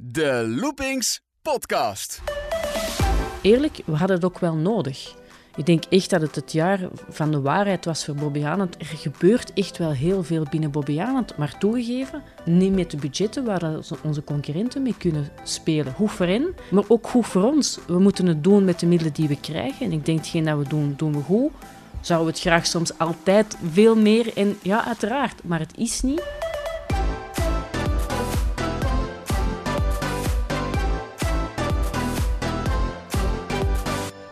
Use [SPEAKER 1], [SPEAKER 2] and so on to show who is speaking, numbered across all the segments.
[SPEAKER 1] De Loopings Podcast.
[SPEAKER 2] Eerlijk, we hadden het ook wel nodig. Ik denk echt dat het het jaar van de waarheid was voor Bobby. Er gebeurt echt wel heel veel binnen Bobby maar toegegeven, niet met de budgetten waar onze concurrenten mee kunnen spelen. Goed voor hen, maar ook goed voor ons. We moeten het doen met de middelen die we krijgen. En ik denk, hetgeen dat we doen, doen we goed. Zouden we het graag soms altijd veel meer en ja, uiteraard, maar het is niet.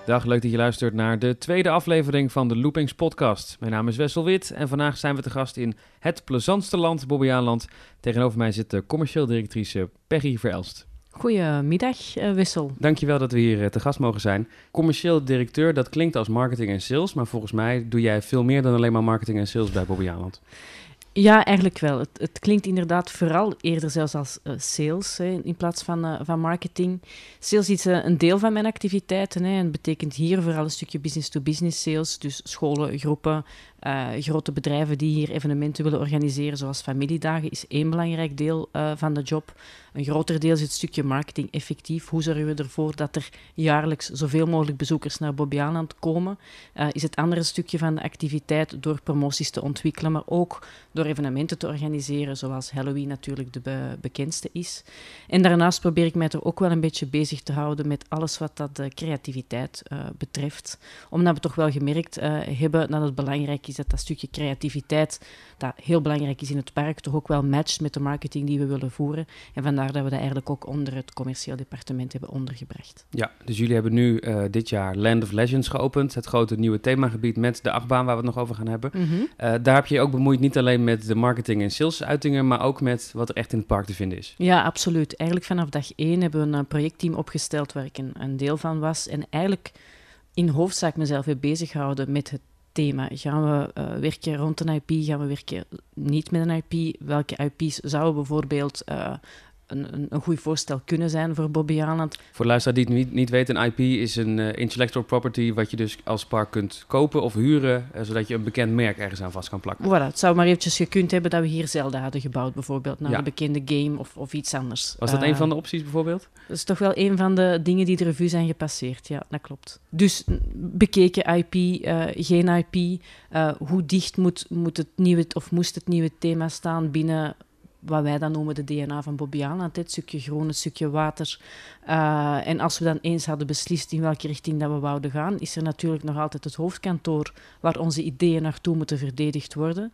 [SPEAKER 3] Dag, leuk dat je luistert naar de tweede aflevering van de Loopings podcast. Mijn naam is Wessel Wit en vandaag zijn we te gast in het plezantste land, Bobbejaanland. Tegenover mij zit de commercieel directrice Peggy Verelst.
[SPEAKER 2] Goedemiddag, uh, Wissel.
[SPEAKER 3] Dankjewel dat we hier eh, te gast mogen zijn. Commercieel directeur, dat klinkt als marketing en sales, maar volgens mij doe jij veel meer dan alleen maar marketing en sales bij Bobbejaanland.
[SPEAKER 2] Ja, eigenlijk wel. Het, het, klinkt inderdaad vooral eerder zelfs als uh, sales hè, in plaats van, uh, van marketing. Sales is uh, een deel van mijn activiteiten hè, en betekent hier vooral een stukje business-to-business -business sales. Dus scholen, groepen, uh, grote bedrijven die hier evenementen willen organiseren, zoals familiedagen, is één belangrijk deel uh, van de job. Een groter deel is het stukje marketing effectief. Hoe zorgen we ervoor dat er jaarlijks zoveel mogelijk bezoekers naar Bobbejaanland komen? Uh, is het andere stukje van de activiteit door promoties te ontwikkelen, maar ook door evenementen te organiseren, zoals Halloween natuurlijk de be bekendste is. En daarnaast probeer ik mij er ook wel een beetje bezig te houden met alles wat dat creativiteit betreft. Omdat we toch wel gemerkt hebben dat het belangrijk is dat dat stukje creativiteit, dat heel belangrijk is in het park, toch ook wel matcht met de marketing die we willen voeren. En vandaar dat we dat eigenlijk ook onder het commercieel departement hebben ondergebracht.
[SPEAKER 3] Ja, dus jullie hebben nu uh, dit jaar Land of Legends geopend, het grote nieuwe themagebied met de achtbaan waar we het nog over gaan hebben. Mm -hmm. uh, daar heb je ook bemoeid niet alleen met de marketing en salesuitingen, maar ook met wat er echt in het park te vinden is.
[SPEAKER 2] Ja, absoluut. Eigenlijk vanaf dag één hebben we een projectteam opgesteld waar ik een, een deel van was. En eigenlijk in hoofdzaak mezelf weer bezig gehouden met het thema. Gaan we uh, werken rond een IP? Gaan we werken niet met een IP? Welke IP's zouden bijvoorbeeld uh, een, een, een goed voorstel kunnen zijn voor Bobby Aland?
[SPEAKER 3] Voor de luisteraar die het niet, niet weet, een IP is een uh, intellectual property wat je dus als park kunt kopen of huren, zodat je een bekend merk ergens aan vast kan plakken.
[SPEAKER 2] Voilà, het zou maar eventjes gekund hebben dat we hier Zelda hadden gebouwd, bijvoorbeeld, naar ja. een bekende game of, of iets anders.
[SPEAKER 3] Was dat een van de opties bijvoorbeeld?
[SPEAKER 2] Dat is toch wel een van de dingen die de revue zijn gepasseerd, ja, dat klopt. Dus bekeken IP, geen IP, hoe dicht moet, moet het nieuwe, of moest het nieuwe thema staan binnen wat wij dan noemen de DNA van Bobbejaanland, het stukje groen, het stukje water. Uh, en als we dan eens hadden beslist in welke richting dat we wouden gaan, is er natuurlijk nog altijd het hoofdkantoor waar onze ideeën naartoe moeten verdedigd worden.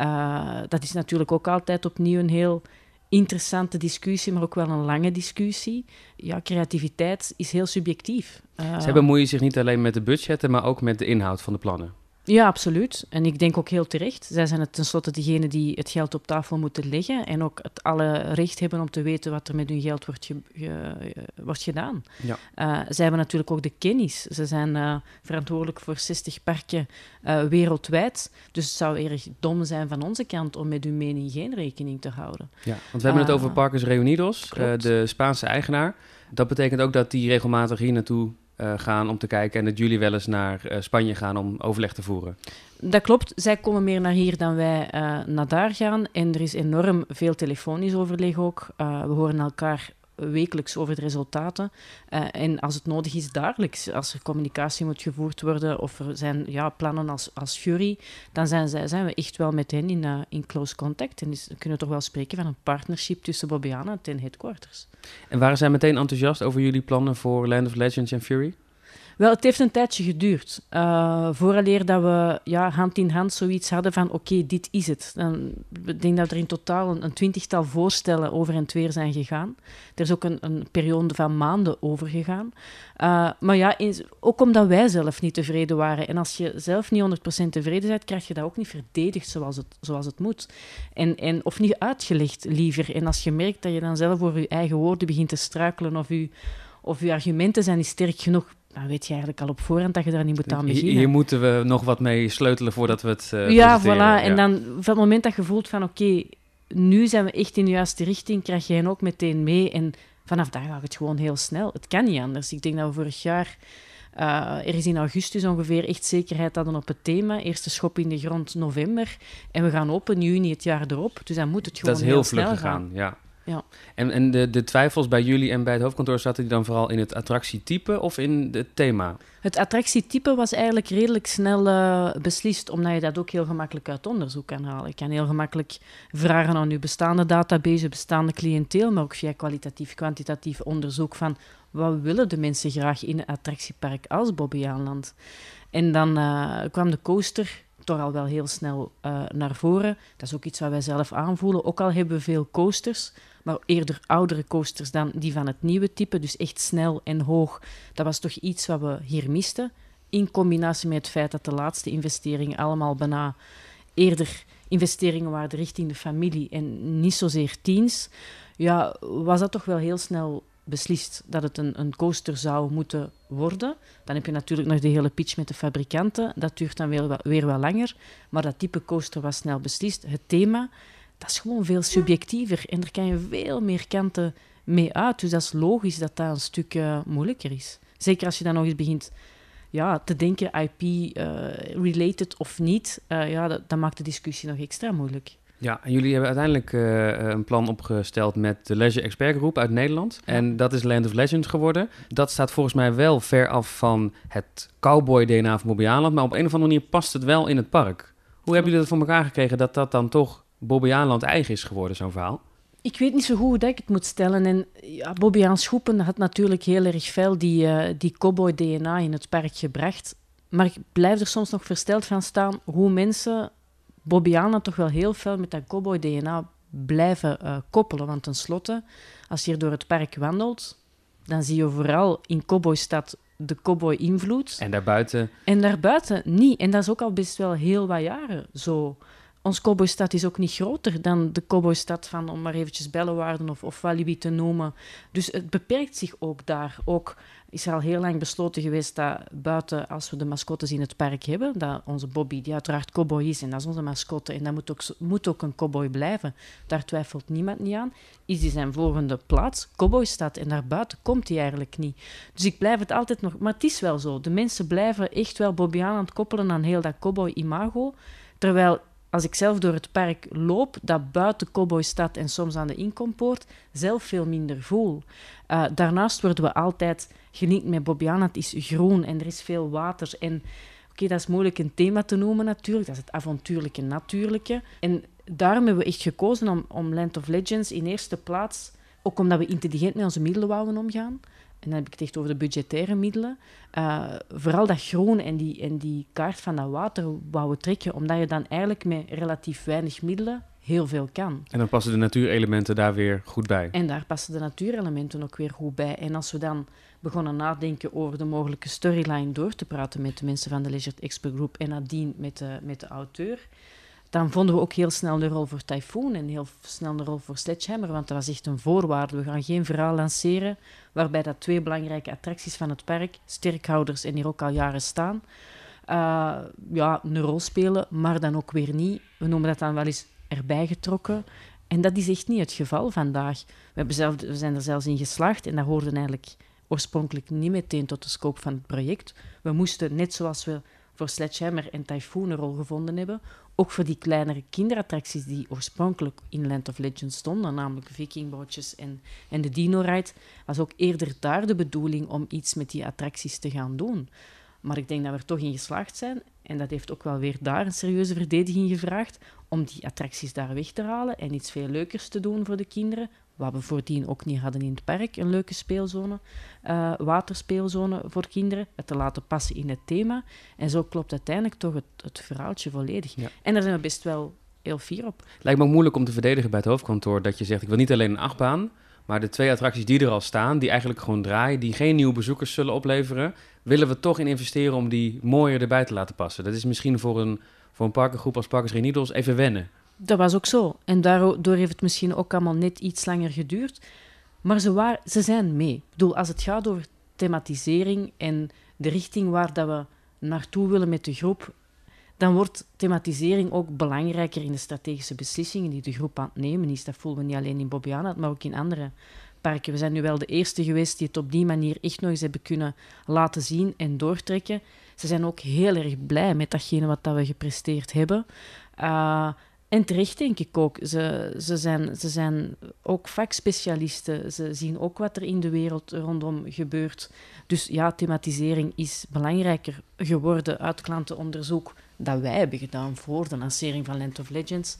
[SPEAKER 2] Uh, dat is natuurlijk ook altijd opnieuw een heel interessante discussie, maar ook wel een lange discussie. Ja, creativiteit is heel subjectief.
[SPEAKER 3] Ze bemoeien zich niet alleen met de budgetten, maar ook met de inhoud van de plannen.
[SPEAKER 2] Ja, absoluut. En ik denk ook heel terecht. Zij zijn het tenslotte degene die het geld op tafel moeten leggen en ook het alle recht hebben om te weten wat er met hun geld wordt, ge ge wordt gedaan. Ja. Uh, zij hebben natuurlijk ook de kennis. Ze zijn uh, verantwoordelijk voor 60 parken uh, wereldwijd. Dus het zou erg dom zijn van onze kant om met hun mening geen rekening te houden.
[SPEAKER 3] Ja, want we hebben het over Parkers Reunidos, de Spaanse eigenaar. Dat betekent ook dat die regelmatig hier naartoe uh, gaan om te kijken en dat jullie wel eens naar uh, Spanje gaan om overleg te voeren.
[SPEAKER 2] Dat klopt. Zij komen meer naar hier dan wij uh, naar daar gaan. En er is enorm veel telefonisch overleg ook. we horen elkaar wekelijks over de resultaten. Uh, en als het nodig is, dagelijks. Als er communicatie moet gevoerd worden of er zijn ja, plannen als, als Fury, dan zijn, zij, zijn we echt wel met hen in, uh, in close contact. En is, kunnen we toch wel spreken van een partnership tussen Bobbejaanland en headquarters.
[SPEAKER 3] En waren zij meteen enthousiast over jullie plannen voor Land of Legends en Fury?
[SPEAKER 2] Wel, het heeft een tijdje geduurd. Uh, vooraleer dat we ja, hand in hand zoiets hadden van oké, dit is het. Ik denk dat er in totaal een, twintigtal voorstellen over en weer zijn gegaan. Er is ook een, een periode van maanden over gegaan. Uh, maar ja, ook omdat wij zelf niet tevreden waren. En als je zelf niet 100% tevreden bent, krijg je dat ook niet verdedigd zoals het, zoals het moet. En, en, of niet uitgelegd, liever. En als je merkt dat je dan zelf over je eigen woorden begint te struikelen of je, of je argumenten zijn niet sterk genoeg, dan weet je eigenlijk al op voorhand dat je daar niet moet aan beginnen.
[SPEAKER 3] Hier moeten we nog wat mee sleutelen voordat we het uh,
[SPEAKER 2] Ja, voilà. Ja. En dan van het moment dat je voelt van oké, okay, nu zijn we echt in de juiste richting, krijg je hen ook meteen mee. En vanaf daar gaat het gewoon heel snel. Het kan niet anders. Ik denk dat we vorig jaar... Uh, er is in augustus ongeveer echt zekerheid hadden op het thema. Eerste schop in de grond november. En we gaan open juni het jaar erop. Dus dan moet het gewoon
[SPEAKER 3] Dat is heel,
[SPEAKER 2] snel
[SPEAKER 3] vlug gegaan, ja.
[SPEAKER 2] Ja.
[SPEAKER 3] En, en de, de twijfels bij jullie en bij het hoofdkantoor zaten die dan vooral in het attractietype of in het thema?
[SPEAKER 2] Het attractietype was eigenlijk redelijk snel uh, beslist, omdat je dat ook heel gemakkelijk uit onderzoek kan halen. Je kan heel gemakkelijk vragen aan je bestaande database, bestaande cliënteel, maar ook via kwalitatief, kwantitatief onderzoek van wat willen de mensen graag in een attractiepark als Bobbejaanland. En dan uh, kwam de coaster toch al wel heel snel uh, naar voren. Dat is ook iets wat wij zelf aanvoelen. Ook al hebben we veel coasters, maar eerder oudere coasters dan die van het nieuwe type, dus echt snel en hoog. Dat was toch iets wat we hier misten. In combinatie met het feit dat de laatste investeringen allemaal bijna eerder investeringen waren richting de familie en niet zozeer teens, ja, was dat toch wel heel snel beslist dat het een, een coaster zou moeten worden. Dan heb je natuurlijk nog de hele pitch met de fabrikanten. Dat duurt dan weer, weer wat langer. Maar dat type coaster was snel beslist. Het thema, dat is gewoon veel subjectiever. En er kan je veel meer kanten mee uit. Dus dat is logisch dat dat een stuk uh, moeilijker is. Zeker als je dan nog eens begint ja, te denken IP-related uh, of niet. Uh, ja, dat, dat maakt de discussie nog extra moeilijk.
[SPEAKER 3] Ja, en jullie hebben uiteindelijk een plan opgesteld met de Leisure Expert Groep uit Nederland. En dat is Land of Legends geworden. Dat staat volgens mij wel ver af van het cowboy-DNA van Bobbejaanland. Maar op een of andere manier past het wel in het park. Hoe hebben jullie dat voor elkaar gekregen dat dat dan toch Bobbejaanland eigen is geworden, zo'n verhaal?
[SPEAKER 2] Ik weet niet zo goed hoe ik het moet stellen. En ja, Schoepen had natuurlijk heel erg veel die, uh, die cowboy-DNA in het park gebracht. Maar ik blijf er soms nog versteld van staan hoe mensen Bobbiana toch wel heel veel met dat cowboy-DNA blijven uh, koppelen. Want tenslotte, als je hier door het park wandelt, dan zie je vooral in Cowboystad de cowboy-invloed.
[SPEAKER 3] En daarbuiten?
[SPEAKER 2] En daarbuiten niet. En dat is ook al best wel heel wat jaren zo. Ons cowboystad is ook niet groter dan de cowboystad van, om maar eventjes Bellewaarden of, of Walibi te noemen. Dus het beperkt zich ook daar. Ook is er al heel lang besloten geweest dat buiten, als we de mascottes in het park hebben, dat onze Bobby, die uiteraard cowboy is, en dat is onze mascotte, en dat moet ook, moet ook een cowboy blijven, daar twijfelt niemand niet aan, is die zijn volgende plaats cowboystad. En daarbuiten komt hij eigenlijk niet. Dus ik blijf het altijd nog... Maar het is wel zo. De mensen blijven echt wel Bobby aan het koppelen aan heel dat cowboy-imago, terwijl als ik zelf door het park loop, dat buiten Cowboystad en soms aan de inkompoort, zelf veel minder voel. Uh, daarnaast worden we altijd geniet met Bobbiana. Het is groen en er is veel water. En oké, dat is moeilijk een thema te noemen natuurlijk. Dat is het avontuurlijke natuurlijke. En daarom hebben we echt gekozen om, om Land of Legends in eerste plaats... Ook omdat we intelligent met onze middelen wouden omgaan en dan heb ik het echt over de budgettaire middelen, uh, vooral dat groen en die, en die kaart van dat water wouden trekken, omdat je dan eigenlijk met relatief weinig middelen heel veel kan.
[SPEAKER 3] En dan passen de natuurelementen daar weer goed bij.
[SPEAKER 2] En daar passen de natuurelementen ook weer goed bij. En als we dan begonnen nadenken over de mogelijke storyline door te praten met de mensen van de Leisure Expert Group en nadien met de, met de auteur, dan vonden we ook heel snel de rol voor Typhoon en heel snel de rol voor Sledgehammer, want dat was echt een voorwaarde. We gaan geen verhaal lanceren waarbij dat twee belangrijke attracties van het park, sterkhouders en hier ook al jaren staan, uh, ja, een rol spelen, maar dan ook weer niet. We noemen dat dan wel eens erbij getrokken. En dat is echt niet het geval vandaag. We, hebben zelf, we zijn er zelfs in geslaagd en dat hoorde eigenlijk oorspronkelijk niet meteen tot de scope van het project. We moesten, net zoals we voor Sledgehammer en Typhoon een rol gevonden hebben, ook voor die kleinere kinderattracties die oorspronkelijk in Land of Legends stonden, namelijk vikingbootjes en, en de Dino-ride, was ook eerder daar de bedoeling om iets met die attracties te gaan doen. Maar ik denk dat we er toch in geslaagd zijn, en dat heeft ook wel weer daar een serieuze verdediging gevraagd, om die attracties daar weg te halen en iets veel leukers te doen voor de kinderen, wat we voordien ook niet hadden in het park, een leuke speelzone, uh, waterspeelzone voor kinderen, het te laten passen in het thema. En zo klopt uiteindelijk toch het, het verhaaltje volledig. En daar zijn we best wel heel fier op.
[SPEAKER 3] Lijkt me ook moeilijk om te verdedigen bij het hoofdkantoor dat je zegt, ik wil niet alleen een achtbaan, maar de twee attracties die er al staan, die eigenlijk gewoon draaien, die geen nieuwe bezoekers zullen opleveren, willen we toch in investeren om die mooier erbij te laten passen. Dat is misschien voor een, voor een parkengroep als Parkers Needles even wennen.
[SPEAKER 2] Dat was ook zo. En daardoor heeft het misschien ook allemaal net iets langer geduurd. Maar ze, waren, ze zijn mee. Ik bedoel, als het gaat over thematisering en de richting waar dat we naartoe willen met de groep, dan wordt thematisering ook belangrijker in de strategische beslissingen die de groep aan het nemen is. Dat voelen we niet alleen in Bobbejaanland, maar ook in andere parken. We zijn nu wel de eerste geweest die het op die manier echt nog eens hebben kunnen laten zien en doortrekken. Ze zijn ook heel erg blij met datgene wat dat we gepresteerd hebben. Uh, En terecht denk ik ook. Ze, ze, zijn, ze zijn ook vakspecialisten. Ze zien ook wat er in de wereld rondom gebeurt. Dus ja, thematisering is belangrijker geworden uit klantenonderzoek dat wij hebben gedaan voor de lancering van Land of Legends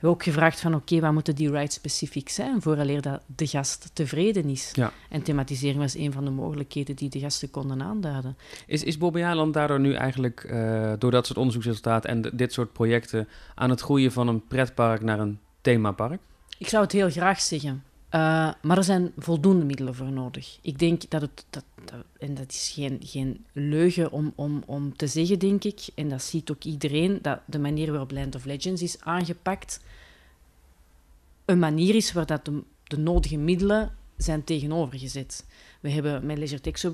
[SPEAKER 2] hebben ook gevraagd van oké, wat moeten die rights specifiek zijn vooraleer dat de gast tevreden is.
[SPEAKER 3] Ja.
[SPEAKER 2] En thematisering was een van de mogelijkheden die de gasten konden aanduiden.
[SPEAKER 3] Is, is Bobby Aland daardoor nu eigenlijk uh, door dat soort onderzoeksresultaten en dit soort projecten aan het groeien van een pretpark naar een themapark?
[SPEAKER 2] Ik zou het heel graag zeggen. Uh, maar er zijn voldoende middelen voor nodig. Ik denk dat het, dat, en dat is geen, geen leugen om, om, om te zeggen, denk ik, en dat ziet ook iedereen, dat de manier waarop Land of Legends is aangepakt, een manier is waar dat de, de nodige middelen zijn tegenovergezet. We hebben met Leisure Tech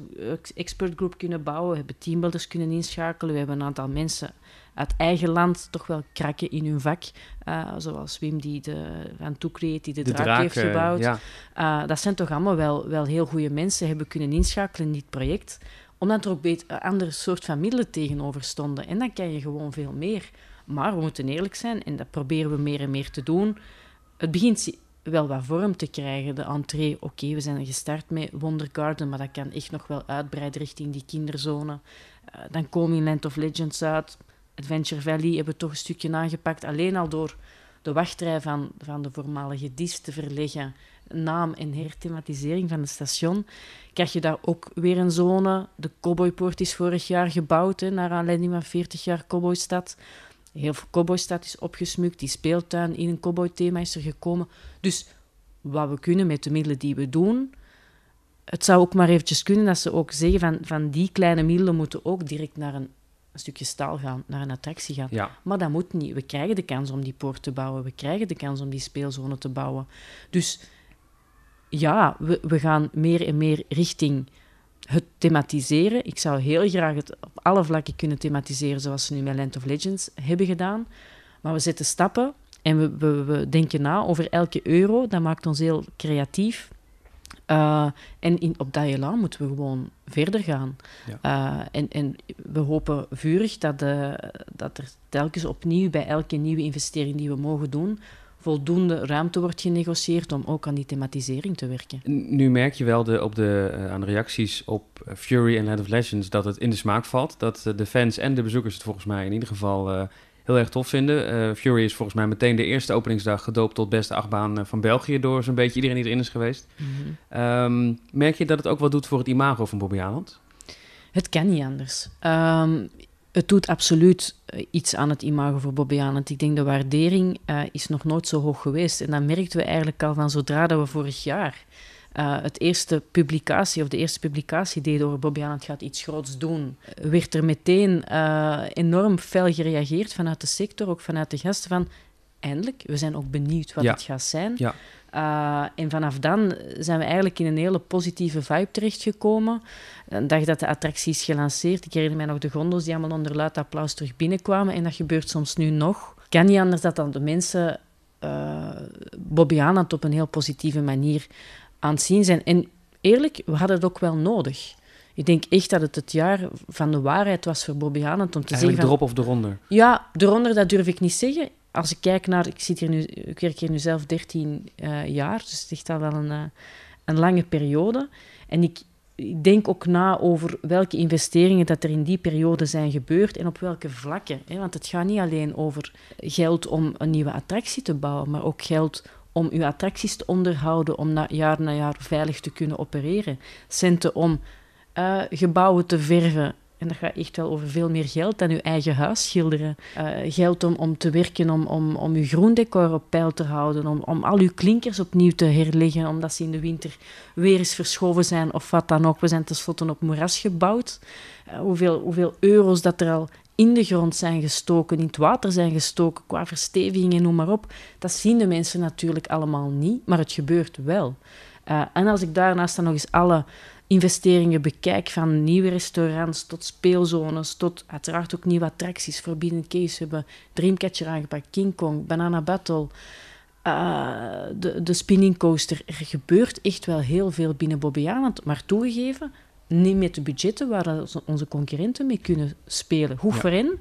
[SPEAKER 2] Expert Group kunnen bouwen, we hebben teambuilders kunnen inschakelen, we hebben een aantal mensen uit eigen land toch wel krakken in hun vak. Uh, zoals Wim die de, van Toecreate, die de, de draak, heeft gebouwd. Ja. Uh, dat zijn toch allemaal wel, wel heel goede mensen, hebben kunnen inschakelen in dit project. Omdat er ook een andere soort van middelen tegenover stonden. En dan kan je gewoon veel meer. Maar we moeten eerlijk zijn, en dat proberen we meer en meer te doen. Het begint wel wat vorm te krijgen. De entree, oké, we zijn gestart met Wonder Garden, maar dat kan echt nog wel uitbreiden richting die kinderzone. Uh, dan komen in Land of Legends uit. Adventure Valley hebben we toch een stukje aangepakt. Alleen al door de wachtrij van, van de voormalige DIS te verleggen, naam en herthematisering van het station, krijg je daar ook weer een zone. De Cowboypoort is vorig jaar gebouwd, hè, naar aanleiding van 40 jaar Cowboystad. Heel veel Cowboystad is opgesmukt, die speeltuin in een cowboy-thema is er gekomen. Dus wat we kunnen met de middelen die we doen, het zou ook maar eventjes kunnen dat ze ook zeggen van, van die kleine middelen moeten ook direct naar een een stukje staal gaan, naar een attractie gaan.
[SPEAKER 3] Ja.
[SPEAKER 2] Maar dat moet niet. We krijgen de kans om die poort te bouwen. We krijgen de kans om die speelzone te bouwen. Dus ja, we, we gaan meer en meer richting het thematiseren. Ik zou heel graag het op alle vlakken kunnen thematiseren, zoals ze nu met Land of Legends hebben gedaan. Maar we zetten stappen en we, we, we denken na over elke euro. Dat maakt ons heel creatief. Uh, en in, op dat elan moeten we gewoon verder gaan. Ja. Uh, en, en we hopen vurig dat, de, dat er telkens opnieuw bij elke nieuwe investering die we mogen doen, voldoende ruimte wordt genegocieerd om ook aan die thematisering te werken.
[SPEAKER 3] Nu merk je wel de, op de, uh, aan de reacties op Fury en Land of Legends dat het in de smaak valt. Dat de fans en de bezoekers het volgens mij in ieder geval heel erg tof vinden. Fury is volgens mij meteen de eerste openingsdag gedoopt tot beste achtbaan eh, van België door zo'n beetje iedereen die erin is geweest.
[SPEAKER 2] Mhm.
[SPEAKER 3] um, merk je dat het ook wat doet voor het imago van Bobby Aland?
[SPEAKER 2] Het kan niet anders. Um, het doet absoluut eh, iets aan het imago voor Bobby Aland. Ik denk de waardering uh, is nog nooit zo hoog geweest. En dat merkten we eigenlijk al van zodra dat we vorig jaar uh, het eerste publicatie, of de eerste publicatie deden over Bobby het gaat iets groots doen, werd er meteen uh, enorm fel gereageerd vanuit de sector, ook vanuit de gasten van eindelijk, we zijn ook benieuwd wat
[SPEAKER 3] ja.
[SPEAKER 2] het gaat zijn.
[SPEAKER 3] Ja.
[SPEAKER 2] Uh, en vanaf dan zijn we eigenlijk in een hele positieve vibe terechtgekomen. Een dag dat de attractie is gelanceerd, ik herinner mij nog de gondels die allemaal onder luid applaus terug binnenkwamen. En dat gebeurt soms nu nog. Kan niet anders dat dan de mensen uh, Bobby Aanland op een heel positieve manier aan het zien zijn. En eerlijk, we hadden het ook wel nodig. Ik denk echt dat het het jaar van de waarheid was voor Bobby om te
[SPEAKER 3] Eigenlijk
[SPEAKER 2] zeggen...
[SPEAKER 3] erop of eronder?
[SPEAKER 2] Ja, eronder, dat durf ik niet zeggen. Als ik kijk naar... Ik, zit hier nu, ik werk hier nu zelf 13 uh, jaar, dus het is al wel een, uh, een lange periode. En ik, ik denk ook na over welke investeringen dat er in die periode zijn gebeurd en op welke vlakken. Hè? Want het gaat niet alleen over geld om een nieuwe attractie te bouwen, maar ook geld om uw attracties te onderhouden, om na, jaar na jaar veilig te kunnen opereren. Centen om uh, gebouwen te verven. En dat gaat echt wel over veel meer geld dan uw eigen huis schilderen. Uh, geld om, om te werken, om, om, om uw groendecor op peil te houden, om, om al uw klinkers opnieuw te herleggen, omdat ze in de winter weer eens verschoven zijn of wat dan ook. We zijn tenslotte op moeras gebouwd. Uh, hoeveel, hoeveel euro's dat er al in de grond zijn gestoken, in het water zijn gestoken, qua versteviging en noem maar op. Dat zien de mensen natuurlijk allemaal niet, maar het gebeurt wel. Uh, en als ik daarnaast dan nog eens alle investeringen bekijk, van nieuwe restaurants tot speelzones, tot uiteraard ook nieuwe attracties. Forbidden Case hebben Dreamcatcher aangepakt, King Kong, Banana Battle, uh, de, de spinning coaster. Er gebeurt echt wel heel veel binnen Bobbejaanland, maar toegegeven, niet met de budgetten waar onze concurrenten mee kunnen spelen. Hoe ja. voor hen,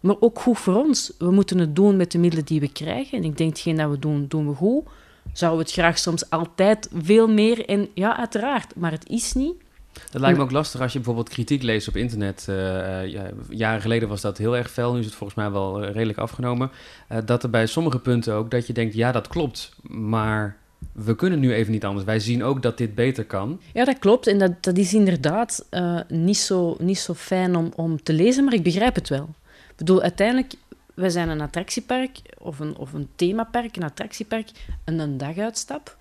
[SPEAKER 2] maar ook goed voor ons. We moeten het doen met de middelen die we krijgen. En ik denk, hetgeen dat we doen, doen we goed. We het graag soms altijd veel meer? En ja, uiteraard, maar het is niet.
[SPEAKER 3] Dat lijkt me ook lastig als je bijvoorbeeld kritiek leest op internet. Uh, ja, jaren geleden was dat heel erg fel, nu is het volgens mij wel eh, redelijk afgenomen. Uh, dat er bij sommige punten ook dat je denkt, ja dat klopt, maar we kunnen nu even niet anders. Wij zien ook dat dit beter kan.
[SPEAKER 2] Ja, dat klopt. En dat, dat is inderdaad niet, zo, niet zo fijn om, om te lezen, maar ik begrijp het wel. Ik bedoel, uiteindelijk, we zijn een attractiepark of een, of een themapark, een attractiepark, en een daguitstap.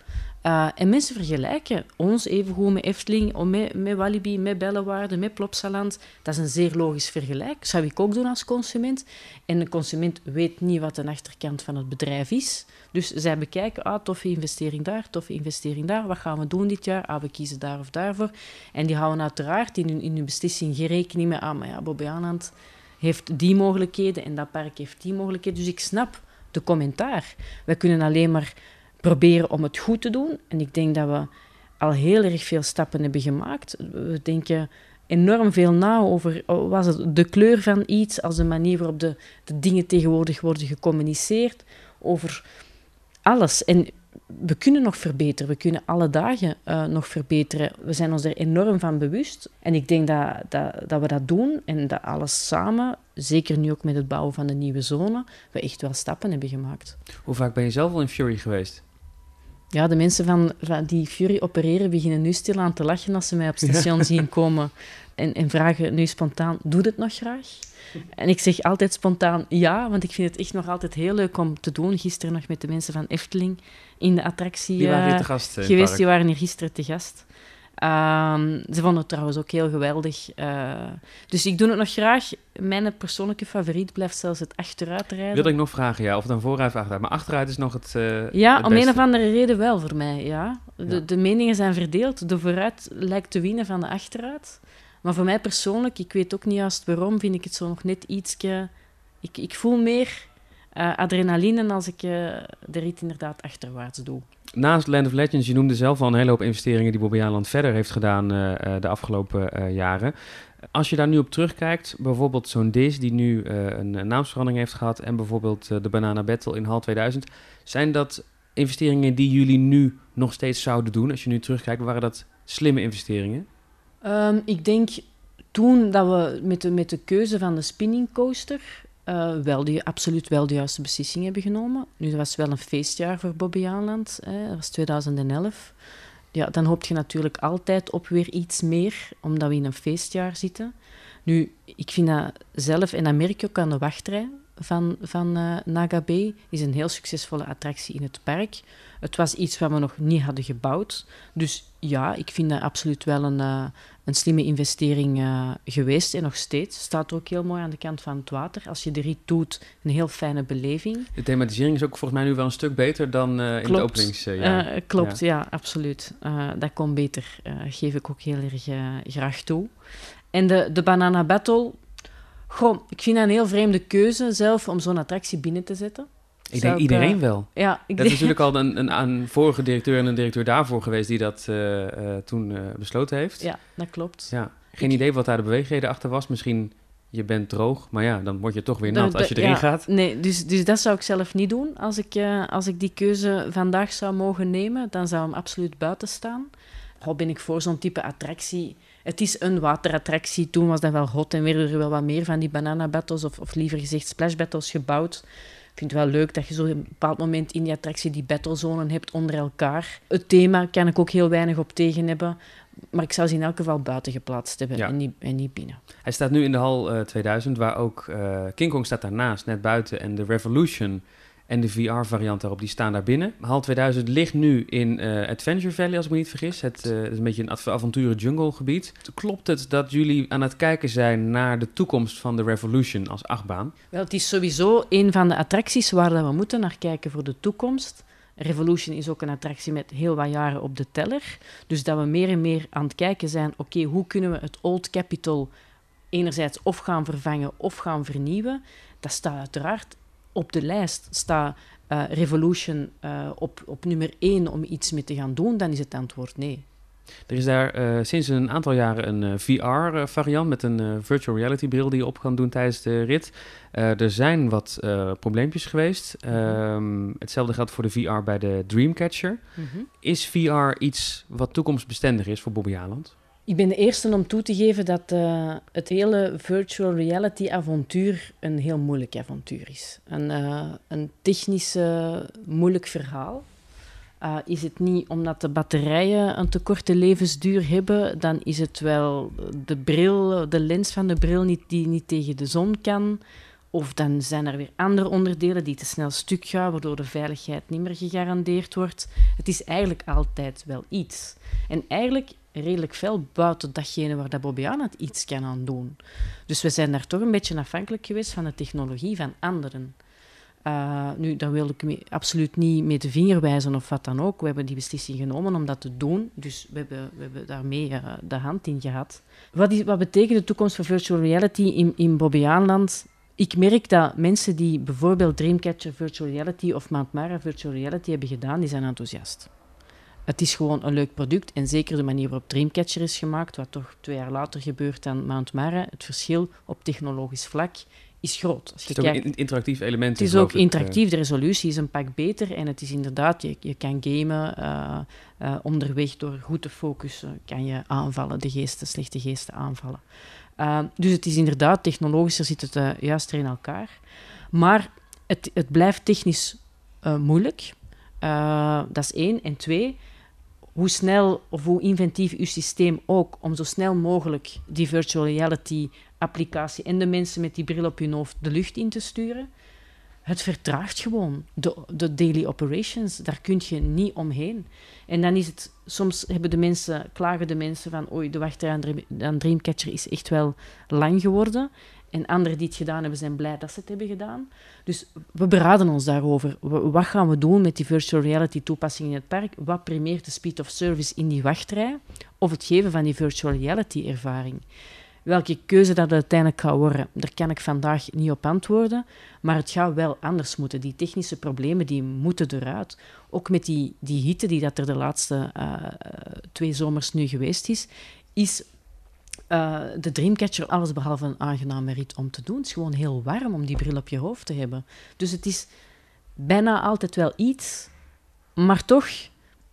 [SPEAKER 2] Uh, en mensen vergelijken ons evengoed met Efteling, met, met Walibi, met Bellewaarde, met Plopsaland. Dat is een zeer logisch vergelijk. Dat zou ik ook doen als consument. En de consument weet niet wat de achterkant van het bedrijf is. Dus zij bekijken, ah, toffe investering daar, toffe investering daar. Wat gaan we doen dit jaar? Ah, we kiezen daar of daarvoor. En die houden uiteraard in hun, in beslissing geen met, ah, maar ja, Bobbejaanland heeft die mogelijkheden en dat park heeft die mogelijkheden. Dus ik snap de commentaar. We kunnen alleen maar proberen om het goed te doen. En ik denk dat we al heel erg veel stappen hebben gemaakt. We denken enorm veel na over oh, was het de kleur van iets, als de manier waarop de, de dingen tegenwoordig worden gecommuniceerd, over alles. En we kunnen nog verbeteren, we kunnen alle dagen uh, nog verbeteren. We zijn ons er enorm van bewust. En ik denk dat, dat, dat we dat doen en dat alles samen, zeker nu ook met het bouwen van de nieuwe zone, we echt wel stappen hebben gemaakt.
[SPEAKER 3] Hoe vaak ben je zelf al in Fury geweest?
[SPEAKER 2] Ja, de mensen van, van die Fury opereren beginnen nu stilaan te lachen als ze mij op station zien komen en, en vragen nu spontaan, doe het nog graag? En ik zeg altijd spontaan ja, want ik vind het echt nog altijd heel leuk om te doen. Gisteren nog met de mensen van Efteling in de attractie
[SPEAKER 3] die waren hier te gast,
[SPEAKER 2] uh, geweest. Die waren hier gisteren te gast. Um, ze vonden het trouwens ook heel geweldig. Uh, dus ik doe het nog graag. Mijn persoonlijke favoriet blijft zelfs het achteruitrijden.
[SPEAKER 3] Wil ik nog vragen, ja, of dan vooruit of achteruit. Maar achteruit is nog het. Uh,
[SPEAKER 2] ja,
[SPEAKER 3] het
[SPEAKER 2] om een of andere reden wel voor mij. Ja. De, ja. de meningen zijn verdeeld. De vooruit lijkt te winnen van de achteruit. Maar voor mij persoonlijk, ik weet ook niet juist waarom, vind ik het zo nog net ietsje... Ik, ik voel meer uh, adrenaline als ik uh, de rit inderdaad achterwaarts doe.
[SPEAKER 3] Naast Land of Legends, je noemde zelf al een hele hoop investeringen die Bobby Aland verder heeft gedaan uh, de afgelopen jaren. Als je daar nu op terugkijkt, bijvoorbeeld zo'n Dish die nu een naamsverandering heeft gehad en bijvoorbeeld de Banana Battle in HAL 2000, zijn dat investeringen die jullie nu nog steeds zouden doen? Als je nu terugkijkt, waren dat slimme investeringen?
[SPEAKER 2] Um, ik denk toen dat we met de, met de keuze van de spinning coaster uh, wel die, absoluut wel de juiste beslissing hebben genomen. Nu, dat was wel een feestjaar voor Bobby Aanland. Hè. Dat was 2011. Ja, dan hoop je natuurlijk altijd op weer iets meer, omdat we in een feestjaar zitten. Nu, ik vind dat zelf, en dat merk je ook aan de wachtrij van, van uh, Naga Bay, is een heel succesvolle attractie in het park. Het was iets wat we nog niet hadden gebouwd. Dus ja, ik vind dat absoluut wel een, uh, een slimme investering uh, geweest en nog steeds. Staat ook heel mooi aan de kant van het water. Als je de rit doet, een heel fijne beleving.
[SPEAKER 3] De thematisering is ook volgens mij nu wel een stuk beter dan uh, in de openingsjaar.
[SPEAKER 2] klopt, ja, ja absoluut. dat komt beter, geef ik ook heel erg graag toe. En de, de Banana Battle, goh, ik vind dat een heel vreemde keuze zelf om zo'n attractie binnen te zetten.
[SPEAKER 3] Ik denk iedereen
[SPEAKER 2] uh,
[SPEAKER 3] wel.
[SPEAKER 2] Ja,
[SPEAKER 3] ik dat is natuurlijk al een, een, een, vorige directeur en een directeur daarvoor geweest die dat uh, uh, toen besloten heeft.
[SPEAKER 2] Ja, dat klopt.
[SPEAKER 3] Ja. Geen ik... idee wat daar de beweegreden achter was. Misschien je bent droog, maar ja, dan word je toch weer nat de, als je erin
[SPEAKER 2] ja,
[SPEAKER 3] gaat.
[SPEAKER 2] Nee, dus, dus dat zou ik zelf niet doen. Als ik, als ik die keuze vandaag zou mogen nemen, dan zou hem absoluut buiten staan. Al ben ik voor zo'n type attractie. Het is een waterattractie. Toen was dat wel hot en werden er wel wat meer van die banana battles, of, of liever gezegd splash battles gebouwd. Ik vind het wel leuk dat je zo op een bepaald moment in die attractie die battlezonen hebt onder elkaar. Het thema kan ik ook heel weinig op tegen hebben. Maar ik zou ze in elk geval buiten geplaatst hebben ja. en, niet, en, niet, binnen.
[SPEAKER 3] Hij staat nu in de hal uh, 2000, waar ook uh, King Kong staat daarnaast, net buiten. En de Revolution en de VR-variant daarop, die staan daar binnen. HAL 2000 ligt nu in uh, Adventure Valley, als ik me niet vergis. Het uh, is een beetje een avonturen jungle gebied. Klopt het dat jullie aan het kijken zijn naar de toekomst van de Revolution als achtbaan?
[SPEAKER 2] Wel, het is sowieso een van de attracties waar we moeten naar kijken voor de toekomst. Revolution is ook een attractie met heel wat jaren op de teller. Dus dat we meer en meer aan het kijken zijn, oké, hoe kunnen we het Old Capital enerzijds of gaan vervangen of gaan vernieuwen. Dat staat uiteraard op de lijst staat uh, Revolution uh, op, op nummer één om iets mee te gaan doen, dan is het antwoord nee.
[SPEAKER 3] Er is daar uh, sinds een aantal jaren een VR-variant met een virtual reality bril die je op kan doen tijdens de rit. er zijn wat probleempjes geweest. Um, hetzelfde geldt voor de VR bij de Dreamcatcher. Mm -hmm. Is VR iets wat toekomstbestendig is voor Bobby Aland?
[SPEAKER 2] Ik ben de eerste om toe te geven dat uh, het hele virtual reality avontuur een heel moeilijk avontuur is. Een, uh, een technisch moeilijk verhaal. is het niet omdat de batterijen een te korte levensduur hebben, dan is het wel de bril, de lens van de bril niet, die niet tegen de zon kan. Of dan zijn er weer andere onderdelen die te snel stuk gaan, waardoor de veiligheid niet meer gegarandeerd wordt. Het is eigenlijk altijd wel iets. En eigenlijk redelijk veel buiten datgene waar dat iets kan aan doen. Dus we zijn daar toch een beetje afhankelijk geweest van de technologie van anderen. Uh, nu, daar wil ik absoluut niet mee de vinger wijzen of wat dan ook. We hebben die beslissing genomen om dat te doen. Dus we hebben, we daarmee uh, de hand in gehad. Wat, is, wat betekent de toekomst van virtual reality in, in? Ik merk dat mensen die bijvoorbeeld Dreamcatcher Virtual Reality of Mount Mara Virtual Reality hebben gedaan, die zijn enthousiast. Het is gewoon een leuk product en zeker de manier waarop Dreamcatcher is gemaakt, wat toch twee jaar later gebeurt dan Mount Mara, het verschil op technologisch vlak is groot.
[SPEAKER 3] Als je het is kijkt, ook een interactief element.
[SPEAKER 2] Het is ook interactief, de resolutie is een pak beter en het is inderdaad, je, je kan gamen uh, uh, onderweg door goed te focussen, kan je aanvallen, de geesten, slechte geesten aanvallen. Uh, dus het is inderdaad, technologischer zit het juist in elkaar. Maar het, het blijft technisch moeilijk. dat is één. En twee, hoe snel of hoe inventief uw systeem ook om zo snel mogelijk die virtual reality applicatie en de mensen met die bril op hun hoofd de lucht in te sturen. Het vertraagt gewoon de, de daily operations. Daar kun je niet omheen. En dan is het, soms hebben de mensen, klagen de mensen van, oei, de wachtrij aan Dreamcatcher is echt wel lang geworden. En anderen die het gedaan hebben, zijn blij dat ze het hebben gedaan. Dus we beraden ons daarover. Wat gaan we doen met die virtual reality toepassing in het park? Wat primeert de speed of service in die wachtrij? Of het geven van die virtual reality ervaring? Welke keuze dat uiteindelijk gaat worden, daar kan ik vandaag niet op antwoorden. Maar het gaat wel anders moeten. Die technische problemen die moeten eruit. Ook met die, die hitte die dat er de laatste uh, twee zomers nu geweest is, is uh, de Dreamcatcher allesbehalve een aangename rit om te doen. Het is gewoon heel warm om die bril op je hoofd te hebben. Dus het is bijna altijd wel iets, maar toch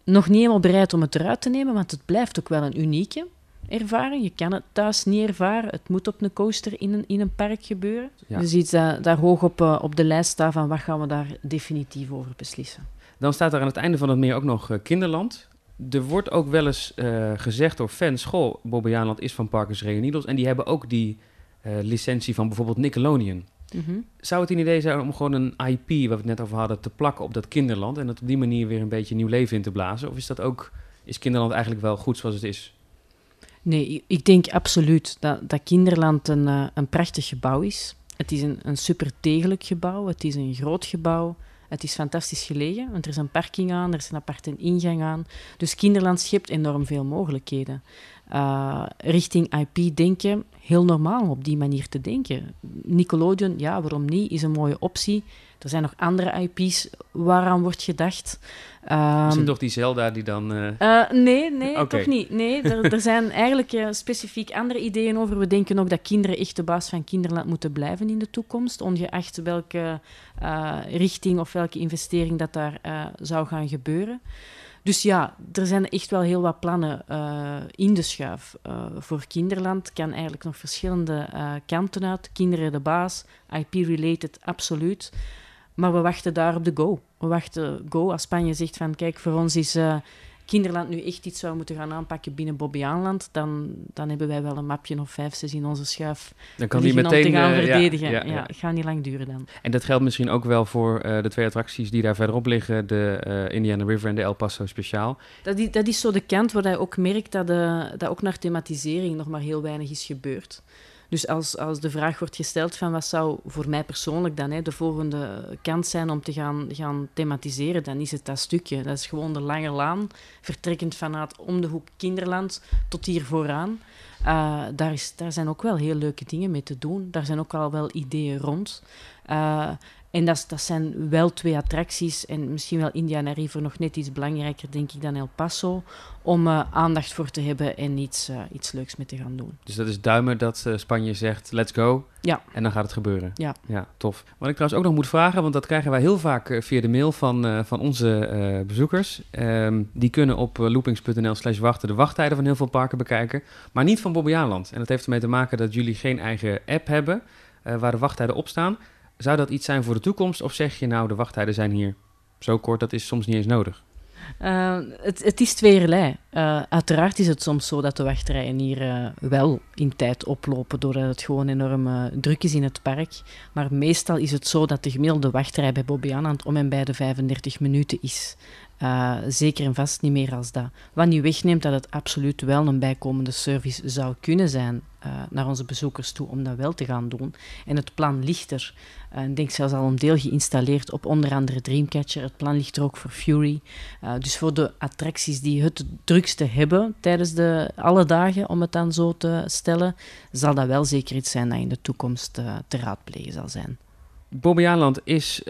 [SPEAKER 2] nog niet helemaal bereid om het eruit te nemen, want het blijft ook wel een unieke ervaring. Je kan het thuis niet ervaren. Het moet op een coaster in een, in een park gebeuren. Ja. Dus iets dat daar hoog op, uh, op de lijst staat van wat gaan we daar definitief over beslissen.
[SPEAKER 3] Dan staat er aan het einde van het meer ook nog uh, Kinderland er wordt ook wel eens uh, gezegd door fans... Goh, Bobbejaanland is van Parkers Reunidos... en die hebben ook die uh, licentie van bijvoorbeeld Nickelodeon. Mm -hmm. Zou het een idee zijn om gewoon een IP, waar we het net over hadden... te plakken op dat kinderland... en het op die manier weer een beetje nieuw leven in te blazen? Of is dat ook... is kinderland eigenlijk wel goed zoals het is?
[SPEAKER 2] Nee, ik denk absoluut dat, dat kinderland een, uh, een prachtig gebouw is. Het is een, een super degelijk gebouw. Het is een groot gebouw. Het is fantastisch gelegen, want er is een parking aan, er is een aparte ingang aan. Dus Kinderland schept enorm veel mogelijkheden. Uh, richting IP denken, heel normaal om op die manier te denken. Nickelodeon, ja, waarom niet, is een mooie optie. Er zijn nog andere IP's waaraan wordt gedacht.
[SPEAKER 3] Um, is het toch die Zelda die dan... Uh...
[SPEAKER 2] Uh, nee, nee, okay. toch niet. Nee, er, er zijn eigenlijk uh, specifiek andere ideeën over. We denken ook dat kinderen echt de baas van kinderland moeten blijven in de toekomst, ongeacht welke richting of welke investering dat daar zou gaan gebeuren. Dus ja, er zijn echt wel heel wat plannen uh, in de schuif uh, voor kinderland. Kan eigenlijk nog verschillende uh, kanten uit. Kinderen de baas, IP-related, absoluut. Maar we wachten daar op de go. We wachten go als Spanje zegt van kijk, voor ons is kinderland nu echt iets zou moeten gaan aanpakken binnen Bobbejaanland, dan, dan hebben wij wel een mapje of vijf, zes in onze schuif.
[SPEAKER 3] Dan kan die meteen
[SPEAKER 2] om te gaan uh, verdedigen. Ja, ja, ja. gaat niet lang duren dan.
[SPEAKER 3] En dat geldt misschien ook wel voor uh, de twee attracties die daar verderop liggen, de uh, Indiana River en de El Paso Speciaal.
[SPEAKER 2] Dat is, dat is zo de kant waar je ook merkt dat, de, dat ook naar thematisering nog maar heel weinig is gebeurd. Dus als, als de vraag wordt gesteld van wat zou voor mij persoonlijk dan hè, de volgende kans zijn om te gaan, gaan thematiseren, dan is het dat stukje. Dat is gewoon de lange laan, vertrekkend vanuit om de hoek Kinderland tot hier vooraan. Uh, daar, is, daar zijn ook wel heel leuke dingen mee te doen. Daar zijn ook al wel ideeën rond. Uh, En dat, dat zijn wel twee attracties. En misschien wel Indiana River nog net iets belangrijker, denk ik, dan El Paso. Om uh, aandacht voor te hebben en iets, uh, iets leuks mee te gaan doen.
[SPEAKER 3] Dus dat is duimen dat uh, Spanje zegt, let's go.
[SPEAKER 2] Ja.
[SPEAKER 3] En dan gaat het gebeuren.
[SPEAKER 2] Ja.
[SPEAKER 3] Ja, tof. Wat ik trouwens ook nog moet vragen, want dat krijgen wij heel vaak via de mail van, van onze bezoekers. Um, die kunnen op loopings.nl slash wachten de wachttijden van heel veel parken bekijken. Maar niet van Bobbejaanland. En dat heeft ermee te maken dat jullie geen eigen app hebben waar de wachttijden op staan. Zou dat iets zijn voor de toekomst? Of zeg je nou, de wachttijden zijn hier zo kort, dat is soms niet eens nodig?
[SPEAKER 2] Uh, het, het, is tweeërlei. Uh, uiteraard is het soms zo dat de wachtrijen hier uh, wel in tijd oplopen, doordat het gewoon enorm druk is in het park. Maar meestal is het zo dat de gemiddelde wachtrij bij Bobby Anand om en bij de 35 minuten is. Uh, zeker en vast niet meer als dat. Wat niet wegneemt dat het absoluut wel een bijkomende service zou kunnen zijn uh, naar onze bezoekers toe om dat wel te gaan doen. En het plan ligt er. Uh, ik denk zelfs al een deel geïnstalleerd op onder andere Dreamcatcher. Het plan ligt er ook voor Fury. dus voor de attracties die het drukste hebben tijdens de, alle dagen, om het dan zo te stellen, zal dat wel zeker iets zijn dat in de toekomst te raadplegen zal zijn.
[SPEAKER 3] Bobbejaanland is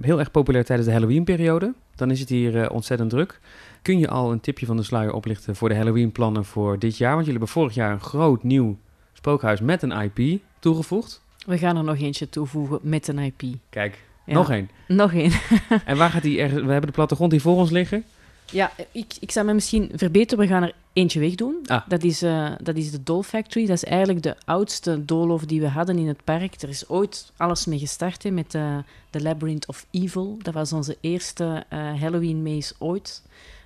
[SPEAKER 3] heel erg populair tijdens de Halloween-periode. Dan is het hier uh, ontzettend druk. Kun je al een tipje van de sluier oplichten voor de Halloween-plannen voor dit jaar? Want jullie hebben vorig jaar een groot nieuw spookhuis met een IP toegevoegd.
[SPEAKER 2] We gaan er nog eentje toevoegen met een IP.
[SPEAKER 3] Kijk, ja. nog één.
[SPEAKER 2] Nog één.
[SPEAKER 3] en waar gaat die ergens? We hebben de plattegrond hier voor ons liggen.
[SPEAKER 2] Ja, ik, ik zou me misschien verbeteren. We gaan er eentje wegdoen.
[SPEAKER 3] Ah.
[SPEAKER 2] Dat, is, uh, dat is de Doll Factory. Dat is eigenlijk de oudste doolhof die we hadden in het park. Er is ooit alles mee gestart hè, met uh, The Labyrinth of Evil. Dat was onze eerste uh, Halloween maze ooit.